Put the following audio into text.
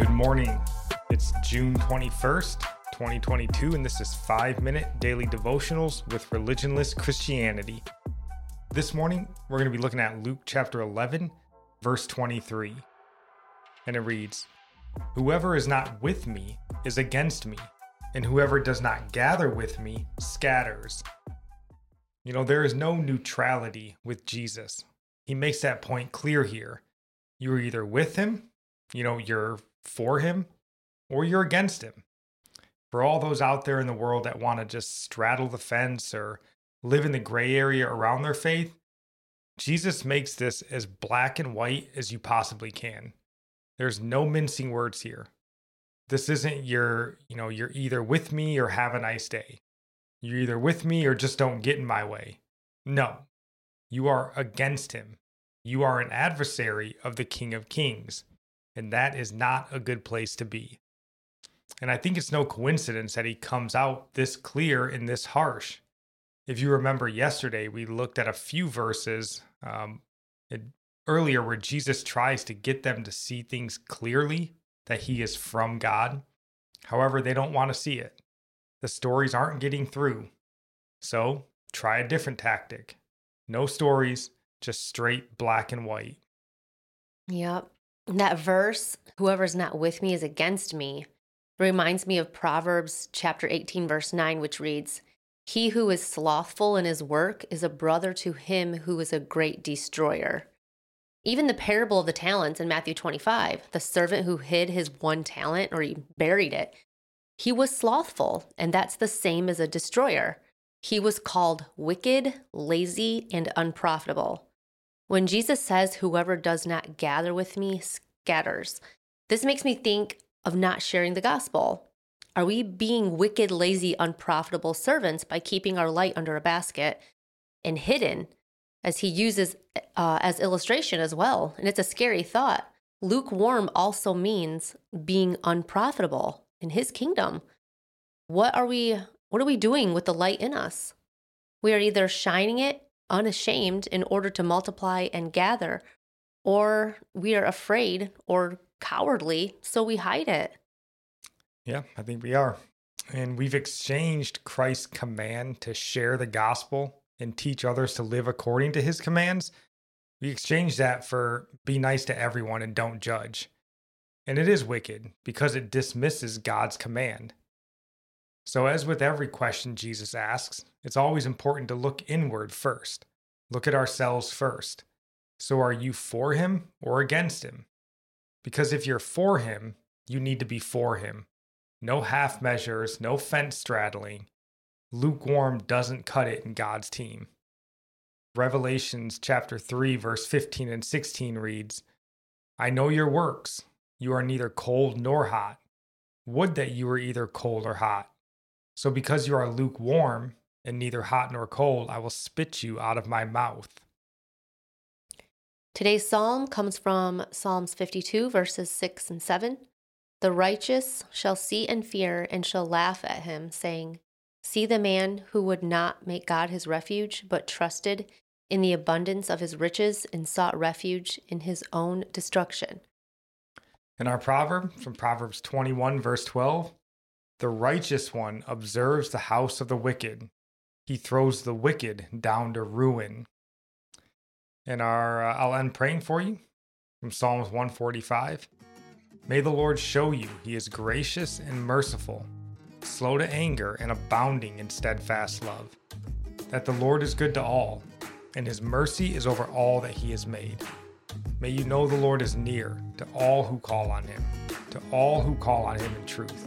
Good morning. It's June 21st, 2022, and this is 5 Minute Daily Devotionals with Religionless Christianity. This morning, we're going to be looking at Luke chapter 11, verse 23. And it reads Whoever is not with me is against me, and whoever does not gather with me scatters. You know, there is no neutrality with Jesus. He makes that point clear here. You're either with him, you know, you're for him, or you're against him. For all those out there in the world that want to just straddle the fence or live in the gray area around their faith, Jesus makes this as black and white as you possibly can. There's no mincing words here. This isn't your, you know, you're either with me or have a nice day. You're either with me or just don't get in my way. No, you are against him. You are an adversary of the King of Kings, and that is not a good place to be. And I think it's no coincidence that he comes out this clear and this harsh. If you remember yesterday, we looked at a few verses um, earlier where Jesus tries to get them to see things clearly that he is from God. However, they don't want to see it. The stories aren't getting through. So try a different tactic. No stories, just straight black and white. Yep. That verse, whoever's not with me is against me, reminds me of Proverbs chapter 18, verse 9, which reads, He who is slothful in his work is a brother to him who is a great destroyer. Even the parable of the talents in Matthew 25, the servant who hid his one talent or he buried it, he was slothful, and that's the same as a destroyer. He was called wicked, lazy, and unprofitable. When Jesus says, Whoever does not gather with me scatters, this makes me think of not sharing the gospel. Are we being wicked, lazy, unprofitable servants by keeping our light under a basket and hidden, as he uses uh, as illustration as well? And it's a scary thought. Lukewarm also means being unprofitable in his kingdom. What are we what are we doing with the light in us? We are either shining it unashamed in order to multiply and gather, or we are afraid or cowardly, so we hide it. Yeah, I think we are. And we've exchanged Christ's command to share the gospel and teach others to live according to his commands. We exchange that for be nice to everyone and don't judge. And it is wicked because it dismisses God's command. So, as with every question Jesus asks, it's always important to look inward first. Look at ourselves first. So, are you for him or against him? Because if you're for him, you need to be for him. No half measures, no fence straddling. Lukewarm doesn't cut it in God's team. Revelations chapter 3 verse 15 and 16 reads, I know your works. You are neither cold nor hot. Would that you were either cold or hot. So because you are lukewarm and neither hot nor cold, I will spit you out of my mouth. Today's psalm comes from Psalms 52, verses 6 and 7. The righteous shall see and fear and shall laugh at him, saying, See the man who would not make God his refuge, but trusted in the abundance of his riches and sought refuge in his own destruction. In our proverb from Proverbs 21, verse 12, the righteous one observes the house of the wicked. He throws the wicked down to ruin. And our, uh, I'll end praying for you from Psalms 145. May the Lord show you he is gracious and merciful, slow to anger and abounding in steadfast love. That the Lord is good to all, and his mercy is over all that he has made. May you know the Lord is near to all who call on him, to all who call on him in truth.